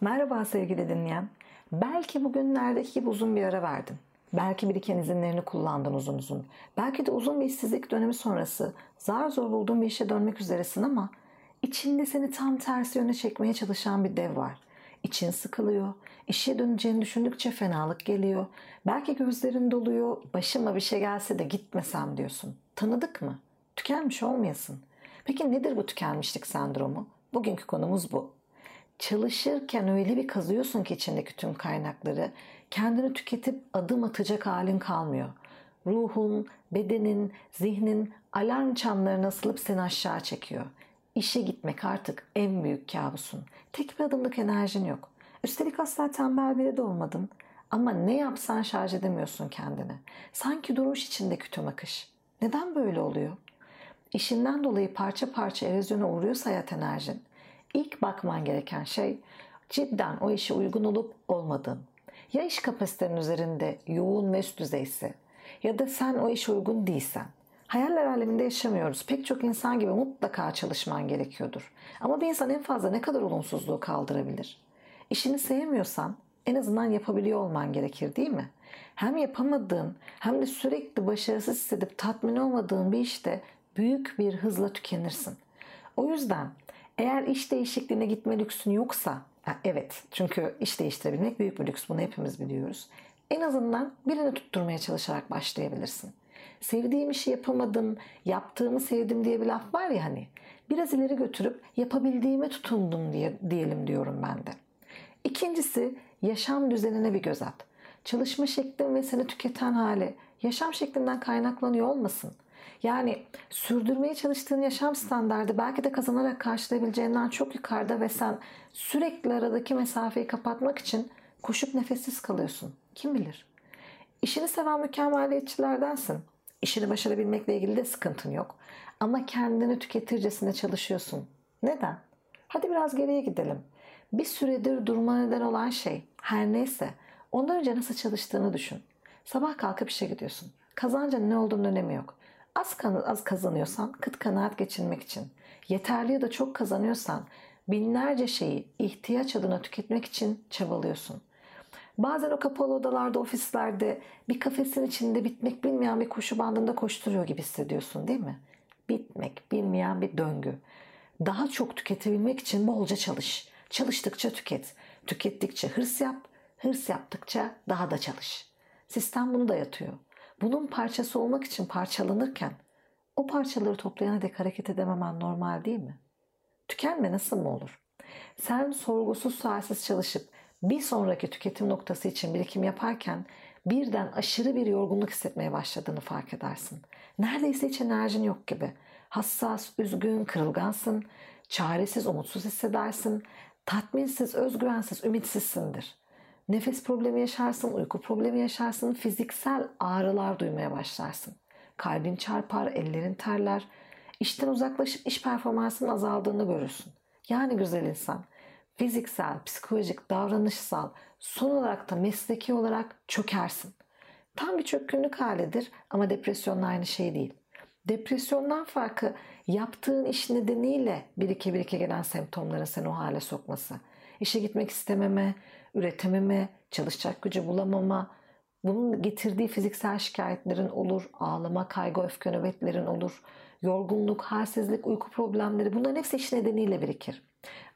Merhaba sevgili dinleyen. Belki bugünlerdeki gibi uzun bir ara verdin. Belki biriken izinlerini kullandın uzun uzun. Belki de uzun bir işsizlik dönemi sonrası zar zor bulduğun bir işe dönmek üzeresin ama içinde seni tam tersi yöne çekmeye çalışan bir dev var. İçin sıkılıyor. İşe döneceğini düşündükçe fenalık geliyor. Belki gözlerin doluyor. Başıma bir şey gelse de gitmesem diyorsun. Tanıdık mı? Tükenmiş olmayasın. Peki nedir bu tükenmişlik sendromu? Bugünkü konumuz bu çalışırken öyle bir kazıyorsun ki içindeki tüm kaynakları kendini tüketip adım atacak halin kalmıyor. Ruhun, bedenin, zihnin alarm çanlarına asılıp seni aşağı çekiyor. İşe gitmek artık en büyük kabusun. Tek bir adımlık enerjin yok. Üstelik asla tembel biri de olmadın. Ama ne yapsan şarj edemiyorsun kendini. Sanki durmuş içindeki tüm akış. Neden böyle oluyor? İşinden dolayı parça parça erozyona uğruyorsa hayat enerjin İlk bakman gereken şey cidden o işe uygun olup olmadığın. Ya iş kapasitenin üzerinde yoğun ve üst düzeyse ya da sen o işe uygun değilsen. Hayaller aleminde yaşamıyoruz. Pek çok insan gibi mutlaka çalışman gerekiyordur. Ama bir insan en fazla ne kadar olumsuzluğu kaldırabilir? İşini sevmiyorsan en azından yapabiliyor olman gerekir değil mi? Hem yapamadığın hem de sürekli başarısız hissedip tatmin olmadığın bir işte büyük bir hızla tükenirsin. O yüzden eğer iş değişikliğine gitme lüksün yoksa, evet çünkü iş değiştirebilmek büyük bir lüks bunu hepimiz biliyoruz. En azından birini tutturmaya çalışarak başlayabilirsin. Sevdiğim işi yapamadım, yaptığımı sevdim diye bir laf var ya hani. Biraz ileri götürüp yapabildiğime tutundum diye, diyelim diyorum ben de. İkincisi yaşam düzenine bir göz at. Çalışma şeklin ve seni tüketen hali yaşam şeklinden kaynaklanıyor olmasın. Yani sürdürmeye çalıştığın yaşam standardı belki de kazanarak karşılayabileceğinden çok yukarıda ve sen sürekli aradaki mesafeyi kapatmak için koşup nefessiz kalıyorsun. Kim bilir? İşini seven mükemmeliyetçilerdensin. İşini başarabilmekle ilgili de sıkıntın yok. Ama kendini tüketircesine çalışıyorsun. Neden? Hadi biraz geriye gidelim. Bir süredir durma neden olan şey her neyse ondan önce nasıl çalıştığını düşün. Sabah kalkıp işe gidiyorsun. Kazancın ne olduğunun önemi yok. Az, az kazanıyorsan kıt kanaat geçinmek için, yeterli ya da çok kazanıyorsan binlerce şeyi ihtiyaç adına tüketmek için çabalıyorsun. Bazen o kapalı odalarda, ofislerde bir kafesin içinde bitmek bilmeyen bir koşu bandında koşturuyor gibi hissediyorsun değil mi? Bitmek bilmeyen bir döngü. Daha çok tüketebilmek için bolca çalış. Çalıştıkça tüket. Tükettikçe hırs yap. Hırs yaptıkça daha da çalış. Sistem bunu dayatıyor bunun parçası olmak için parçalanırken o parçaları toplayana dek hareket edememen normal değil mi? Tükenme nasıl mı olur? Sen sorgusuz sualsiz çalışıp bir sonraki tüketim noktası için birikim yaparken birden aşırı bir yorgunluk hissetmeye başladığını fark edersin. Neredeyse hiç enerjin yok gibi. Hassas, üzgün, kırılgansın, çaresiz, umutsuz hissedersin, tatminsiz, özgüvensiz, ümitsizsindir. Nefes problemi yaşarsın, uyku problemi yaşarsın, fiziksel ağrılar duymaya başlarsın. Kalbin çarpar, ellerin terler. İşten uzaklaşıp iş performansının azaldığını görürsün. Yani güzel insan fiziksel, psikolojik, davranışsal, son olarak da mesleki olarak çökersin. Tam bir çökkünlük halidir ama depresyonla aynı şey değil. Depresyondan farkı yaptığın iş nedeniyle birike birike gelen semptomların seni o hale sokması. İşe gitmek istememe, üretememe, çalışacak gücü bulamama, bunun getirdiği fiziksel şikayetlerin olur, ağlama, kaygı, öfke nöbetlerin olur, yorgunluk, halsizlik, uyku problemleri bunların hepsi iş nedeniyle birikir.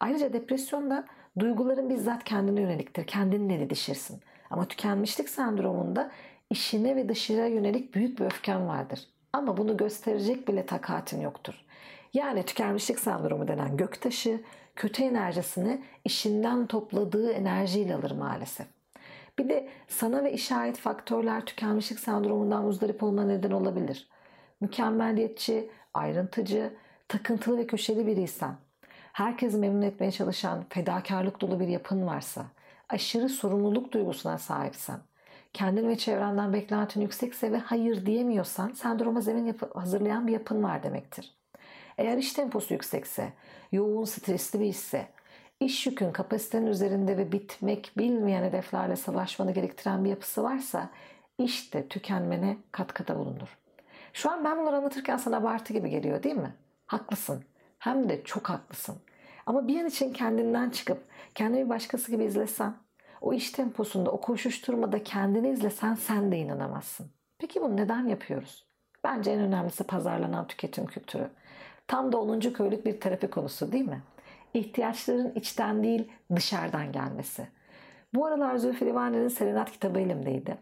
Ayrıca depresyonda duyguların bizzat kendine yöneliktir. Kendinle didişirsin. Ama tükenmişlik sendromunda işine ve dışarıya yönelik büyük bir öfken vardır. Ama bunu gösterecek bile takatin yoktur. Yani tükenmişlik sendromu denen göktaşı kötü enerjisini işinden topladığı enerjiyle alır maalesef. Bir de sana ve işaret faktörler tükenmişlik sendromundan muzdarip olma neden olabilir. Mükemmelliyetçi, ayrıntıcı, takıntılı ve köşeli biriysen, herkesi memnun etmeye çalışan fedakarlık dolu bir yapın varsa, aşırı sorumluluk duygusuna sahipsen, kendin ve çevrenden beklentin yüksekse ve hayır diyemiyorsan sendroma zemin hazırlayan bir yapın var demektir. Eğer iş temposu yüksekse, yoğun stresli bir işse, iş yükün kapasitenin üzerinde ve bitmek bilmeyen hedeflerle savaşmanı gerektiren bir yapısı varsa işte tükenmene katkıda bulunur. Şu an ben bunları anlatırken sana abartı gibi geliyor değil mi? Haklısın. Hem de çok haklısın. Ama bir an için kendinden çıkıp kendini bir başkası gibi izlesen, o iş temposunda, o koşuşturmada kendini izlesen sen de inanamazsın. Peki bunu neden yapıyoruz? Bence en önemlisi pazarlanan tüketim kültürü. Tam da 10. köylük bir terapi konusu değil mi? İhtiyaçların içten değil dışarıdan gelmesi. Bu aralar Zülfü Livaneli'nin Serenat kitabı elimdeydi.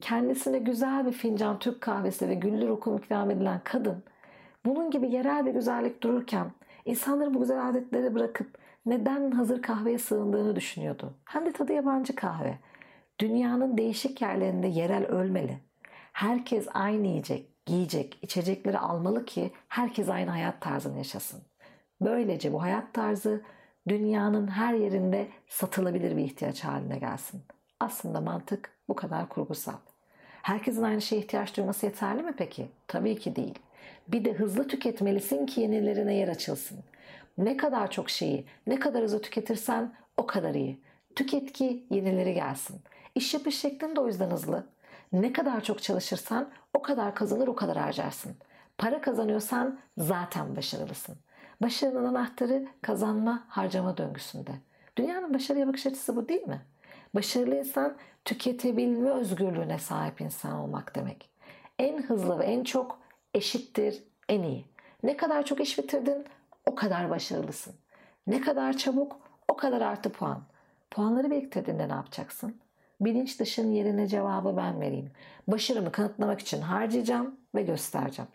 Kendisine güzel bir fincan Türk kahvesi ve güllü rokum ikram edilen kadın bunun gibi yerel bir güzellik dururken insanların bu güzel adetleri bırakıp neden hazır kahveye sığındığını düşünüyordu. Hem de tadı yabancı kahve. Dünyanın değişik yerlerinde yerel ölmeli. Herkes aynı yiyecek, giyecek, içecekleri almalı ki herkes aynı hayat tarzını yaşasın. Böylece bu hayat tarzı dünyanın her yerinde satılabilir bir ihtiyaç haline gelsin. Aslında mantık bu kadar kurgusal. Herkesin aynı şeye ihtiyaç duyması yeterli mi peki? Tabii ki değil. Bir de hızlı tüketmelisin ki yenilerine yer açılsın. Ne kadar çok şeyi, ne kadar hızlı tüketirsen o kadar iyi. Tüket ki yenileri gelsin. İş yapış şeklin de o yüzden hızlı. Ne kadar çok çalışırsan o kadar kazanır o kadar harcarsın. Para kazanıyorsan zaten başarılısın. Başarının anahtarı kazanma harcama döngüsünde. Dünyanın başarıya bakış açısı bu değil mi? Başarılı insan tüketebilme özgürlüğüne sahip insan olmak demek. En hızlı ve en çok eşittir en iyi. Ne kadar çok iş bitirdin o kadar başarılısın. Ne kadar çabuk o kadar artı puan. Puanları biriktirdiğinde ne yapacaksın? Bilinç dışın yerine cevabı ben vereyim. Başarımı kanıtlamak için harcayacağım ve göstereceğim.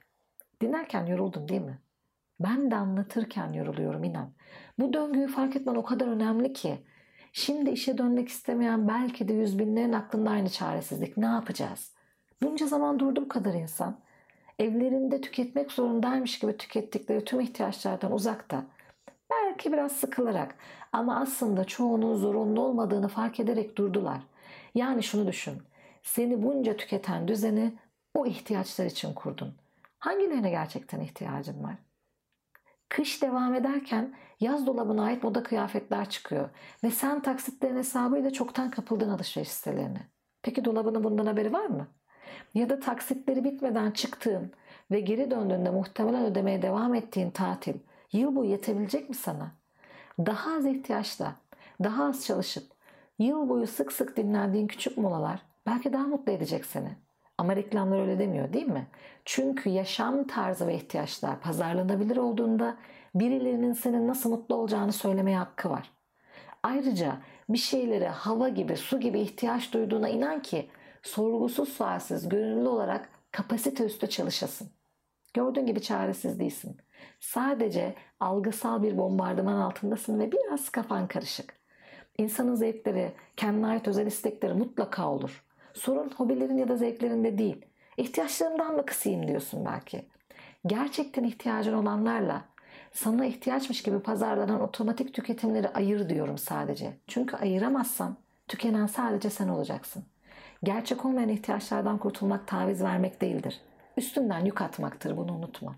Dinlerken yoruldum değil mi? Ben de anlatırken yoruluyorum inan. Bu döngüyü fark etmen o kadar önemli ki. Şimdi işe dönmek istemeyen belki de yüz binlerin aklında aynı çaresizlik. Ne yapacağız? Bunca zaman durdu bu kadar insan. Evlerinde tüketmek zorundaymış gibi tükettikleri tüm ihtiyaçlardan uzakta. Belki biraz sıkılarak ama aslında çoğunun zorunlu olmadığını fark ederek durdular. Yani şunu düşün. Seni bunca tüketen düzeni o ihtiyaçlar için kurdun. Hangilerine gerçekten ihtiyacın var? Kış devam ederken yaz dolabına ait moda kıyafetler çıkıyor ve sen taksitlerin hesabıyla çoktan kapıldın alışveriş sitelerine. Peki dolabının bundan haberi var mı? Ya da taksitleri bitmeden çıktığın ve geri döndüğünde muhtemelen ödemeye devam ettiğin tatil yıl boyu yetebilecek mi sana? Daha az ihtiyaçla, daha az çalışıp yıl boyu sık sık dinlendiğin küçük molalar belki daha mutlu edecek seni. Ama reklamlar öyle demiyor değil mi? Çünkü yaşam tarzı ve ihtiyaçlar pazarlanabilir olduğunda birilerinin senin nasıl mutlu olacağını söylemeye hakkı var. Ayrıca bir şeylere hava gibi, su gibi ihtiyaç duyduğuna inan ki sorgusuz sualsiz, gönüllü olarak kapasite üstü çalışasın. Gördüğün gibi çaresiz değilsin. Sadece algısal bir bombardıman altındasın ve biraz kafan karışık. İnsanın zevkleri, kendine ait özel istekleri mutlaka olur. Sorun hobilerin ya da zevklerinde değil. İhtiyaçlarımdan mı kısayım diyorsun belki. Gerçekten ihtiyacın olanlarla sana ihtiyaçmış gibi pazarlanan otomatik tüketimleri ayır diyorum sadece. Çünkü ayıramazsan tükenen sadece sen olacaksın. Gerçek olmayan ihtiyaçlardan kurtulmak taviz vermek değildir. Üstünden yük atmaktır bunu unutma.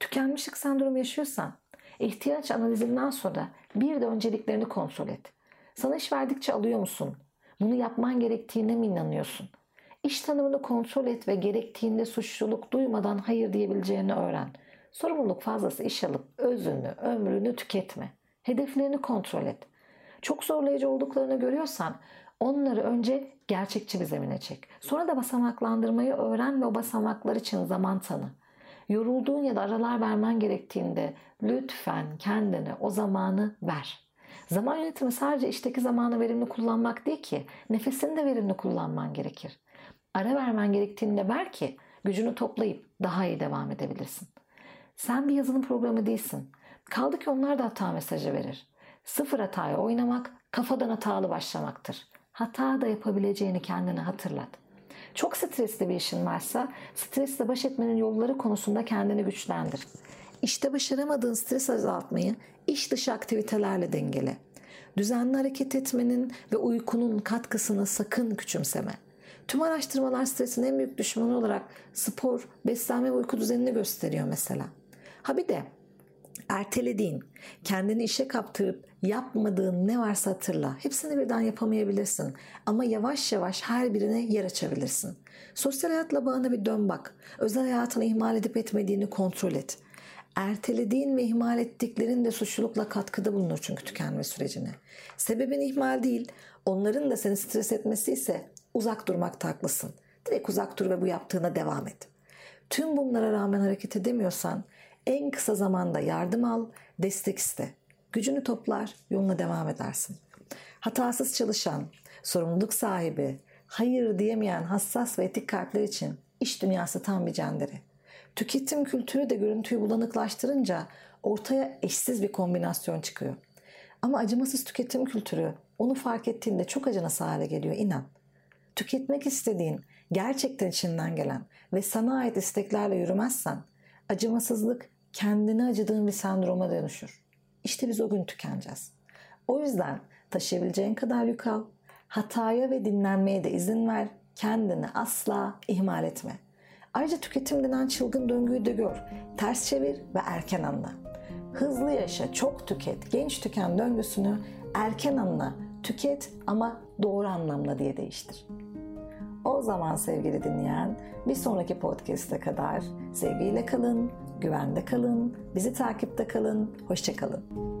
Tükenmişlik sendromu yaşıyorsan ihtiyaç analizinden sonra bir de önceliklerini kontrol et. Sana iş verdikçe alıyor musun? Bunu yapman gerektiğine mi inanıyorsun? İş tanımını kontrol et ve gerektiğinde suçluluk duymadan hayır diyebileceğini öğren. Sorumluluk fazlası iş alıp özünü, ömrünü tüketme. Hedeflerini kontrol et. Çok zorlayıcı olduklarını görüyorsan onları önce gerçekçi bir zemine çek. Sonra da basamaklandırmayı öğren ve o basamaklar için zaman tanı. Yorulduğun ya da aralar vermen gerektiğinde lütfen kendine o zamanı ver. Zaman yönetimi sadece işteki zamanı verimli kullanmak değil ki. Nefesini de verimli kullanman gerekir. Ara vermen gerektiğinde ver ki gücünü toplayıp daha iyi devam edebilirsin. Sen bir yazılım programı değilsin. Kaldı ki onlar da hata mesajı verir. Sıfır hataya oynamak kafadan hatalı başlamaktır. Hata da yapabileceğini kendine hatırlat. Çok stresli bir işin varsa stresle baş etmenin yolları konusunda kendini güçlendir. İşte başaramadığın stres azaltmayı iş dışı aktivitelerle dengele. Düzenli hareket etmenin ve uykunun katkısını sakın küçümseme. Tüm araştırmalar stresin en büyük düşmanı olarak spor, beslenme ve uyku düzenini gösteriyor mesela. Ha bir de ertelediğin, kendini işe kaptırıp yapmadığın ne varsa hatırla. Hepsini birden yapamayabilirsin ama yavaş yavaş her birine yer açabilirsin. Sosyal hayatla bağına bir dön bak. Özel hayatını ihmal edip etmediğini kontrol et. Ertelediğin ve ihmal ettiklerin de suçlulukla katkıda bulunur çünkü tükenme sürecine. Sebebin ihmal değil, onların da seni stres etmesi ise uzak durmakta haklısın. Direkt uzak dur ve bu yaptığına devam et. Tüm bunlara rağmen hareket edemiyorsan en kısa zamanda yardım al, destek iste. Gücünü toplar, yoluna devam edersin. Hatasız çalışan, sorumluluk sahibi, hayır diyemeyen hassas ve etik kalpler için iş dünyası tam bir cendere. Tüketim kültürü de görüntüyü bulanıklaştırınca ortaya eşsiz bir kombinasyon çıkıyor. Ama acımasız tüketim kültürü onu fark ettiğinde çok acınası hale geliyor inan. Tüketmek istediğin, gerçekten içinden gelen ve sana ait isteklerle yürümezsen acımasızlık kendini acıdığın bir sendroma dönüşür. İşte biz o gün tükeneceğiz. O yüzden taşıyabileceğin kadar yük al, hataya ve dinlenmeye de izin ver, kendini asla ihmal etme. Ayrıca tüketim denen çılgın döngüyü de gör, ters çevir ve erken anla. Hızlı yaşa, çok tüket, genç tüken döngüsünü erken anla, tüket ama doğru anlamla diye değiştir. O zaman sevgili dinleyen bir sonraki podcast'e kadar sevgiyle kalın, güvende kalın, bizi takipte kalın, hoşçakalın.